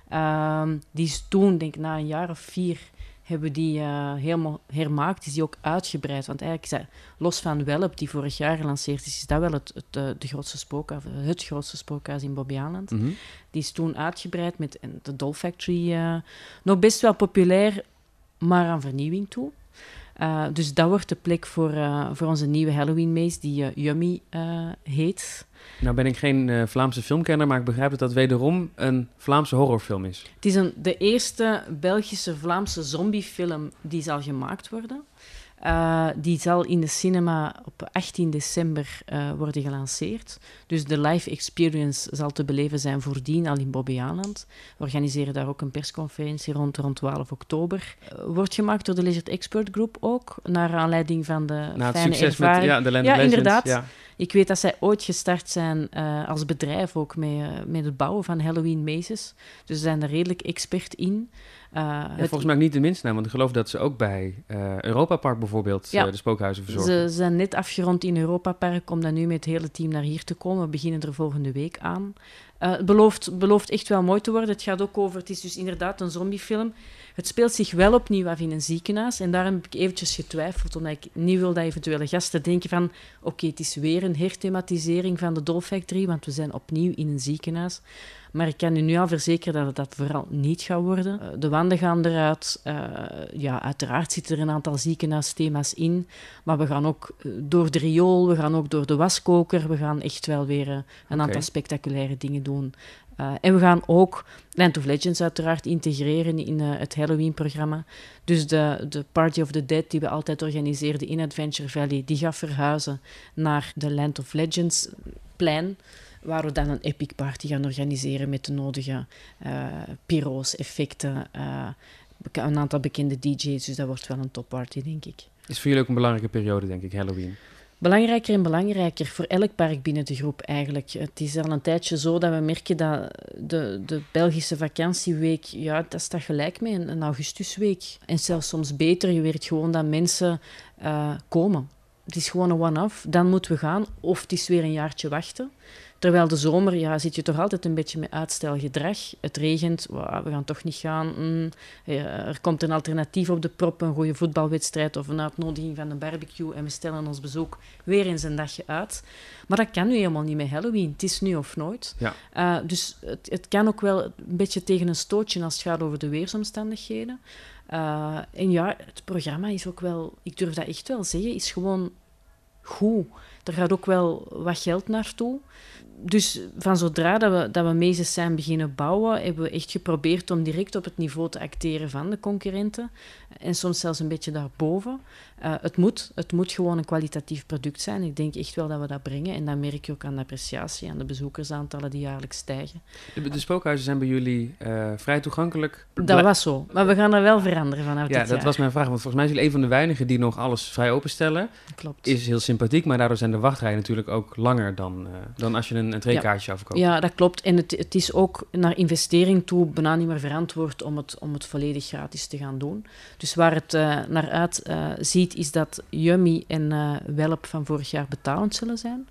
[SPEAKER 2] Ehm, die is toen, denk ik, na een jaar of vier hebben die uh, helemaal hermaakt. Is die ook uitgebreid. Want eigenlijk is dat, los van Welp, die vorig jaar gelanceerd is, is dat wel het, het, het de grootste spookhuis, het grootste spookhuis in Bobbejaanland.
[SPEAKER 3] Mm -hmm.
[SPEAKER 2] Die is toen uitgebreid met de Doll Factory. Uh, nog best wel populair, maar aan vernieuwing toe. Uh, dus dat wordt de plek voor, uh, voor onze nieuwe Halloween maze, die uh, Yummy heet.
[SPEAKER 3] Nou ben ik geen Vlaamse filmkenner, maar ik begrijp dat dat wederom een Vlaamse horrorfilm is.
[SPEAKER 2] Het is een, de eerste Belgische Vlaamse zombiefilm die zal gemaakt worden. Uh, die zal in de cinema op 18 december uh, worden gelanceerd. Dus de live experience zal te beleven zijn voordien al in Bobbejaanland. We organiseren daar ook een persconferentie rond, rond 12 oktober. Uh, wordt gemaakt door de Leisure Expert Group ook, naar aanleiding van de
[SPEAKER 3] Na het
[SPEAKER 2] fijne
[SPEAKER 3] succes
[SPEAKER 2] ervaring.
[SPEAKER 3] met ja, de Land
[SPEAKER 2] ja, inderdaad.
[SPEAKER 3] Ja.
[SPEAKER 2] Ik weet dat zij ooit gestart zijn als bedrijf ook met, met het bouwen van Halloween mazes. Dus ze zijn er redelijk expert in. Uh,
[SPEAKER 3] ja, volgens mij ook niet de minste naam, want ik geloof dat ze ook bij Europa Park bijvoorbeeld
[SPEAKER 2] ja,
[SPEAKER 3] de spookhuizen verzorgen.
[SPEAKER 2] Ze zijn net afgerond in Europa Park om dan nu met het hele team naar hier te komen. We beginnen er volgende week aan. het belooft, belooft echt wel mooi te worden. Het gaat ook over, het is dus inderdaad een zombiefilm. Het speelt zich wel opnieuw af in een ziekenhuis. En daarom heb ik eventjes getwijfeld, omdat ik niet wil dat eventuele gasten denken van oké, het is weer een herthematisering van de Doll Factory, want we zijn opnieuw in een ziekenhuis. Maar ik kan u nu al verzekeren dat het dat vooral niet gaat worden. Uh, de wanden gaan eruit. Uh, ja, uiteraard zitten er een aantal ziekenhuisthema's in. Maar we gaan ook uh, door de riool, we gaan ook door de waskoker. We gaan echt wel weer een aantal spectaculaire dingen doen. Uh, en we gaan ook Land of Legends uiteraard integreren in uh, het Halloween-programma. Dus de, de Party of the Dead die we altijd organiseerden in Adventure Valley, die gaat verhuizen naar de Land of Legends plein waar we dan een epic party gaan organiseren met de nodige uh, pyro's, effecten, uh, een aantal bekende DJ's. Dus dat wordt wel een topparty, denk ik.
[SPEAKER 3] Is voor jullie ook een belangrijke periode, denk ik, Halloween?
[SPEAKER 2] Belangrijker en belangrijker voor elk park binnen de groep eigenlijk. Het is al een tijdje zo dat we merken dat de, de Belgische vakantieweek, ja, dat staat gelijk met een, een augustusweek. En zelfs soms beter, je weet gewoon dat mensen uh, komen. Het is gewoon een one-off, dan moeten we gaan. Of het is weer een jaartje wachten. Terwijl de zomer, ja, zit je toch altijd een beetje met uitstelgedrag. Het regent, wow, we gaan toch niet gaan. Mm, ja, er komt een alternatief op de prop, een goede voetbalwedstrijd of een uitnodiging van een barbecue. En we stellen ons bezoek weer eens een dagje uit. Maar dat kan nu helemaal niet met Halloween. Het is nu of nooit.
[SPEAKER 3] Ja.
[SPEAKER 2] Uh, dus het, het, kan ook wel een beetje tegen een stootje als het gaat over de weersomstandigheden. Uh, en ja, het programma is ook wel, ik durf dat echt wel zeggen, is gewoon goed. Er gaat ook wel wat geld naartoe dus van zodra dat we, dat we zijn beginnen bouwen, hebben we echt geprobeerd om direct op het niveau te acteren van de concurrenten. En soms zelfs een beetje daarboven. Uh, het, moet, het moet gewoon een kwalitatief product zijn. Ik denk echt wel dat we dat brengen. En dat merk je ook aan de appreciatie, aan de bezoekersaantallen die jaarlijks stijgen.
[SPEAKER 3] De, de spookhuizen zijn bij jullie uh, vrij toegankelijk?
[SPEAKER 2] Dat was zo. Maar we gaan er wel veranderen vanaf
[SPEAKER 3] Ja, dat was mijn vraag. Want volgens mij zijn jullie een van de weinigen die nog alles vrij openstellen.
[SPEAKER 2] Klopt.
[SPEAKER 3] Is heel sympathiek, maar daardoor zijn de wachtrijen natuurlijk ook langer dan, uh, dan als je een, een treekaartje
[SPEAKER 2] ja.
[SPEAKER 3] afkoopt.
[SPEAKER 2] Ja, dat klopt. En het, het is ook naar investering toe bijna niet meer verantwoord om het, om het volledig gratis te gaan doen. Dus waar het naar uit ziet, is dat Yummy en uh, Welp van vorig jaar betalend zullen zijn.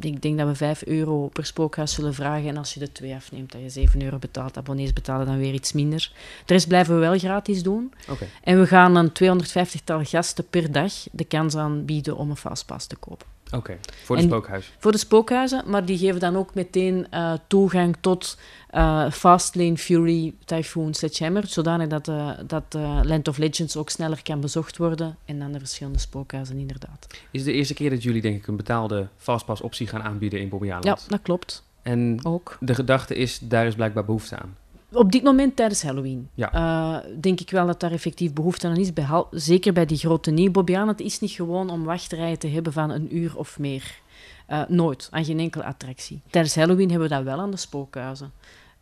[SPEAKER 2] Ik denk dat we 5 euro per spookhuis zullen vragen. En als je de twee afneemt, dat je 7 euro betaalt. Abonnees betalen dan weer iets minder. De rest blijven we wel gratis doen.
[SPEAKER 3] Okay.
[SPEAKER 2] En we gaan een 250-tal gasten per dag de kans aanbieden om een fastpass te kopen.
[SPEAKER 3] Oké, okay. voor de
[SPEAKER 2] en
[SPEAKER 3] spookhuizen?
[SPEAKER 2] Voor de spookhuizen, maar die geven dan ook meteen uh, toegang tot uh, Fastlane, Fury, Typhoon, Sledgehammer, zodanig dat, uh, dat uh, Land of Legends ook sneller kan bezocht worden en dan de verschillende spookhuizen inderdaad.
[SPEAKER 3] Is het de eerste keer dat jullie denk ik een betaalde Fastpass optie gaan aanbieden in Bobbejaanland?
[SPEAKER 2] Ja, dat klopt.
[SPEAKER 3] En
[SPEAKER 2] ook.
[SPEAKER 3] de gedachte is, daar is blijkbaar behoefte aan?
[SPEAKER 2] Op dit moment tijdens Halloween.
[SPEAKER 3] Ja.
[SPEAKER 2] Uh, denk ik wel dat daar effectief behoefte aan is. Zeker bij die grote nieuwbobbejanen. Het is niet gewoon om wachtrijen te hebben van een uur of meer. Uh, nooit, aan geen enkele attractie. Tijdens Halloween hebben we dat wel aan de spookhuizen.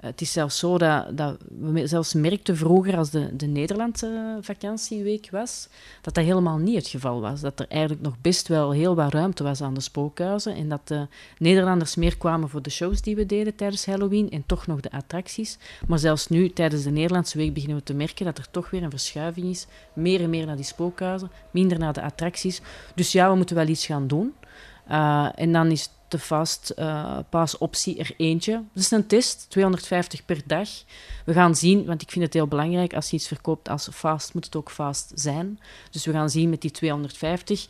[SPEAKER 2] Uh, het is zelfs zo dat, we zelfs merkten vroeger, als de, de Nederlandse vakantieweek was, dat dat helemaal niet het geval was. Dat er eigenlijk nog best wel heel wat ruimte was aan de spookhuizen. En dat de Nederlanders meer kwamen voor de shows die we deden tijdens Halloween en toch nog de attracties. Maar zelfs nu, tijdens de Nederlandse week, beginnen we te merken dat er toch weer een verschuiving is. Meer en meer naar die spookhuizen, minder naar de attracties. Dus ja, we moeten wel iets gaan doen. Uh, en dan is de fast uh, pass optie er eentje. Dat is een test, 250 per dag. We gaan zien, want ik vind het heel belangrijk, als je iets verkoopt als fast, moet het ook fast zijn. Dus we gaan zien met die 250,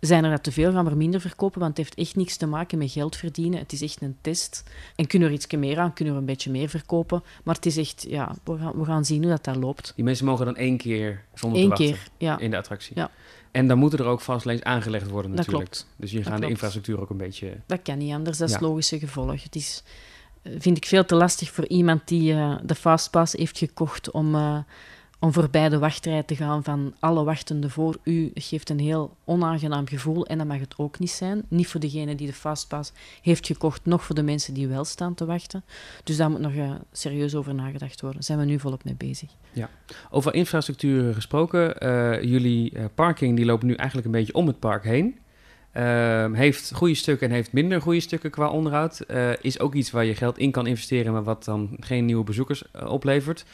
[SPEAKER 2] zijn er dat te veel, gaan we er minder verkopen, want het heeft echt niks te maken met geld verdienen. Het is echt een test. En kunnen we er iets meer aan, kunnen we een beetje meer verkopen. Maar het is echt, ja, we gaan, we gaan zien hoe dat daar loopt.
[SPEAKER 3] Die mensen mogen dan één keer zonder
[SPEAKER 2] Eén
[SPEAKER 3] te wachten
[SPEAKER 2] keer, ja.
[SPEAKER 3] in de attractie.
[SPEAKER 2] Ja.
[SPEAKER 3] En dan moeten er ook vastleens aangelegd worden
[SPEAKER 2] Dat
[SPEAKER 3] natuurlijk.
[SPEAKER 2] klopt.
[SPEAKER 3] Dus je gaat de infrastructuur ook een beetje...
[SPEAKER 2] Dat kan niet anders, dat is
[SPEAKER 3] Ja.
[SPEAKER 2] logische gevolg. Het is, eh, vind ik, veel te lastig voor iemand die eh, de Fastpass heeft gekocht om, eh, om voorbij de wachtrij te gaan van alle wachtenden voor u. Geeft een heel onaangenaam gevoel en dat mag het ook niet zijn. Niet voor degene die de Fastpass heeft gekocht, nog voor de mensen die wel staan te wachten. Dus daar moet nog eh, serieus over nagedacht worden. Daar zijn we nu volop mee bezig.
[SPEAKER 3] Over infrastructuur gesproken, eh, jullie eh, parking die loopt nu eigenlijk een beetje om het park heen. Ehm, heeft goede stukken en heeft minder goede stukken qua onderhoud. Is ook iets waar je geld in kan investeren, maar wat dan geen nieuwe bezoekers oplevert.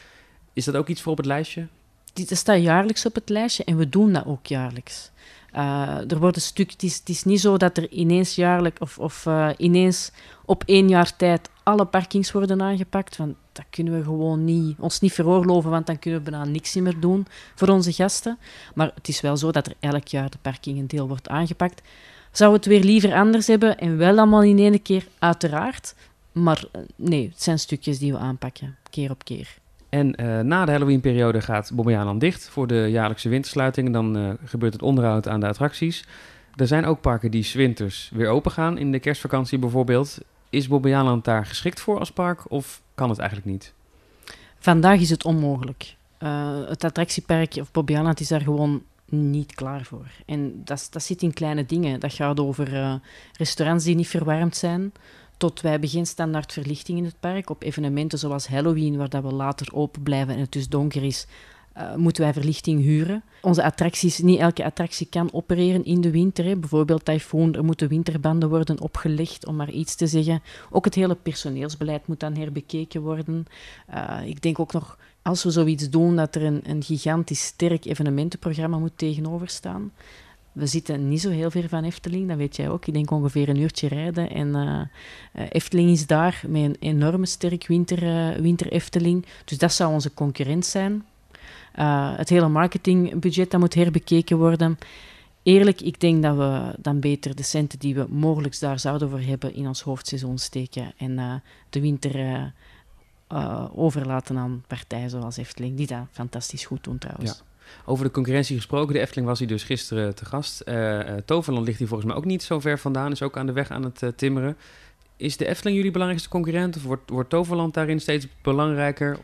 [SPEAKER 3] Is dat ook iets voor op het lijstje?
[SPEAKER 2] Dit staat jaarlijks op het lijstje en we doen dat ook jaarlijks. Uh, er wordt een stuk, het, is, niet zo dat er ineens jaarlijk of, of uh, ineens op één jaar tijd alle parkings worden aangepakt. Want dat kunnen we gewoon niet, ons niet veroorloven, want dan kunnen we bijna niks meer doen voor onze gasten. Maar het is wel zo dat er elk jaar de parking een deel wordt aangepakt. Zou het weer liever anders hebben en wel allemaal in één keer, uiteraard. Maar uh, nee, het zijn stukjes die we aanpakken, keer op keer.
[SPEAKER 3] En uh, na de Halloween-periode gaat Bobbejaanland dicht voor de jaarlijkse wintersluiting. Dan uh, gebeurt het onderhoud aan de attracties. Er zijn ook parken die winters weer open gaan, in de kerstvakantie bijvoorbeeld. Is Bobbejaanland daar geschikt voor als park of kan het eigenlijk niet?
[SPEAKER 2] Vandaag is het onmogelijk. Uh, het attractiepark of Bobbejaanland is daar gewoon niet klaar voor. En dat, zit in kleine dingen. Dat gaat over restaurants die niet verwarmd zijn, tot wij geen standaard verlichting in het park. Op evenementen zoals Halloween, waar dat we later open blijven en het dus donker is, uh, moeten wij verlichting huren. Onze attracties, niet elke attractie kan opereren in de winter. Hè. Bijvoorbeeld Typhoon, er moeten winterbanden worden opgelegd, om maar iets te zeggen. Ook het hele personeelsbeleid moet dan herbekeken worden. Uh, ik denk ook nog, als we zoiets doen, dat er een, een gigantisch sterk evenementenprogramma moet tegenover staan. We zitten niet zo heel ver van Efteling, dat weet jij ook. Ik denk ongeveer een uurtje rijden. En uh, Efteling is daar met een enorme sterk winter, uh, winter Efteling. Dus dat zou onze concurrent zijn. Het hele marketingbudget dat moet herbekeken worden. Eerlijk, ik denk dat we dan beter de centen die we mogelijk daar zouden voor hebben in ons hoofdseizoen steken. En de winter overlaten aan partijen zoals Efteling, die dat fantastisch goed doen trouwens.
[SPEAKER 3] Ja. Over de concurrentie gesproken, de Efteling was hier dus gisteren te gast. Uh, Toverland ligt hier volgens mij ook niet zo ver vandaan, is ook aan de weg aan het timmeren. Is de Efteling jullie belangrijkste concurrent of wordt, wordt Toverland daarin steeds belangrijker?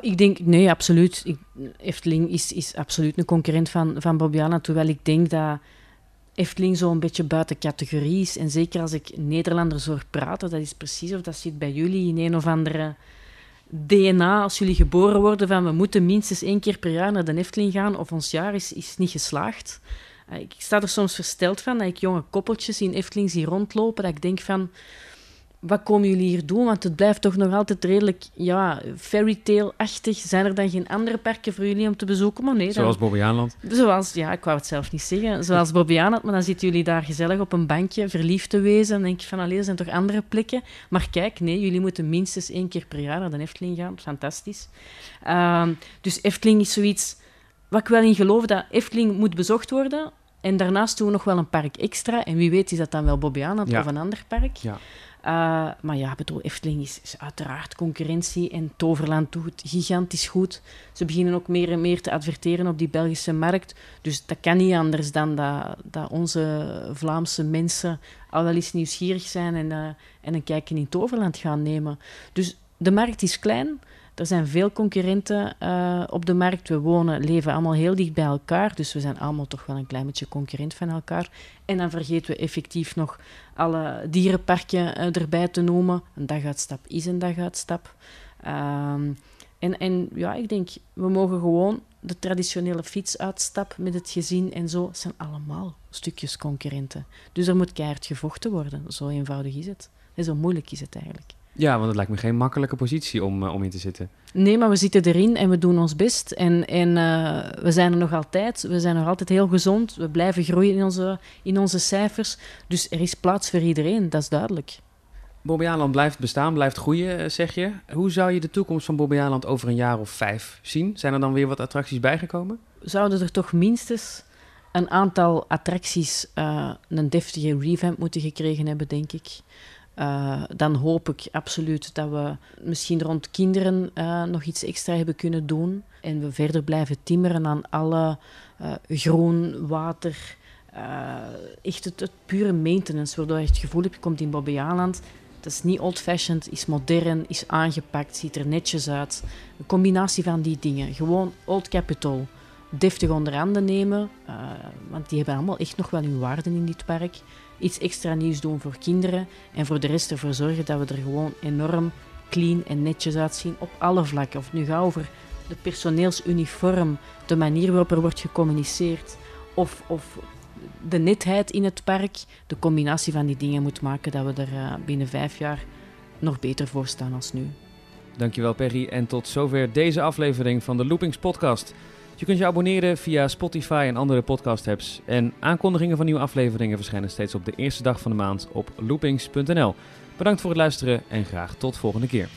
[SPEAKER 2] ik denk, nee, absoluut. Ik, Efteling is, is absoluut een concurrent van, van Bobbiana, terwijl ik denk dat Efteling zo'n beetje buiten categorie is. En zeker als ik Nederlanders hoor praten, dat is precies of dat zit bij jullie in een of andere DNA. Als jullie geboren worden van we moeten minstens één keer per jaar naar de Efteling gaan of ons jaar is, is niet geslaagd. Eh, ik sta er soms versteld van dat ik jonge koppeltjes in Efteling zie rondlopen, dat ik denk van wat komen jullie hier doen? Want het blijft toch nog altijd redelijk ja, fairytale-achtig. Zijn er dan geen andere parken voor jullie om te bezoeken? Maar nee,
[SPEAKER 3] Zoals Bobbejaanland?
[SPEAKER 2] Zoals, ja, ik wou het zelf niet zeggen. Zoals Bobbejaanland, maar dan zitten jullie daar gezellig op een bankje, verliefd te wezen. Dan denk je van, allee, er zijn toch andere plekken? Maar kijk, nee, jullie moeten minstens één keer per jaar naar de Efteling gaan. Fantastisch. Uh, dus Efteling is zoiets... Wat ik wel in geloof, dat Efteling moet bezocht worden. En daarnaast doen we nog wel een park extra. En wie weet is dat dan wel Bobbejaanland of een ander park. Ja. Uh, maar ja, bedoel, Efteling is, uiteraard concurrentie en Toverland doet het gigantisch goed. Ze beginnen ook meer en meer te adverteren op die Belgische markt. Dus dat kan niet anders dan dat, dat onze Vlaamse mensen al wel eens nieuwsgierig zijn en, uh, en een kijkje in Toverland gaan nemen. Dus de markt is klein, er zijn veel concurrenten uh, op de markt. We wonen, leven allemaal heel dicht bij elkaar. Dus we zijn allemaal toch wel een klein beetje concurrent van elkaar. En dan vergeten we effectief nog alle dierenparken uh, erbij te noemen. Een daguitstap is een daguitstap. Um, en, en ja, ik denk, we mogen gewoon de traditionele fietsuitstap met het gezin en zo. zijn allemaal stukjes concurrenten. Dus er moet keihard gevochten worden. Zo eenvoudig is het. En zo moeilijk is het eigenlijk.
[SPEAKER 3] Ja, want het lijkt me geen makkelijke positie om, uh, om in te zitten.
[SPEAKER 2] Nee, maar we zitten erin en we doen ons best. En, en uh, we zijn er nog altijd. We zijn nog altijd heel gezond. We blijven groeien in onze, in onze cijfers. Dus er is plaats voor iedereen, dat is duidelijk.
[SPEAKER 3] Bobbejaanland blijft bestaan, blijft groeien, eh, zeg je. Hoe zou je de toekomst van Bobbejaanland over een jaar of vijf zien? Zijn er dan weer wat attracties bijgekomen?
[SPEAKER 2] Zouden er toch minstens een aantal attracties uh, een deftige revamp moeten gekregen hebben, denk ik. Uh, dan hoop ik absoluut dat we misschien rond kinderen uh, nog iets extra hebben kunnen doen. En we verder blijven timmeren aan alle uh, groen, water, echt het, pure maintenance. Waardoor je het gevoel hebt, je komt in Bobbejaanland. Het is niet old-fashioned, is modern, is aangepakt, ziet er netjes uit. Een combinatie van die dingen. Gewoon Old Capitol. Deftig onder handen nemen, want die hebben allemaal echt nog wel hun waarden in dit park iets extra nieuws doen voor kinderen en voor de rest ervoor zorgen dat we er gewoon enorm clean en netjes uitzien op alle vlakken. Of nu gaat over de personeelsuniform, de manier waarop er wordt gecommuniceerd of, of de netheid in het park. De combinatie van die dingen moet maken dat we er uh, binnen vijf jaar nog beter voor staan als nu.
[SPEAKER 3] Dankjewel Perry en tot zover deze aflevering van de Loopings podcast. Je kunt je abonneren via Spotify en andere podcast-apps. En aankondigingen van nieuwe afleveringen verschijnen steeds op de eerste dag van de maand op loopings.nl. Bedankt voor het luisteren en graag tot volgende keer.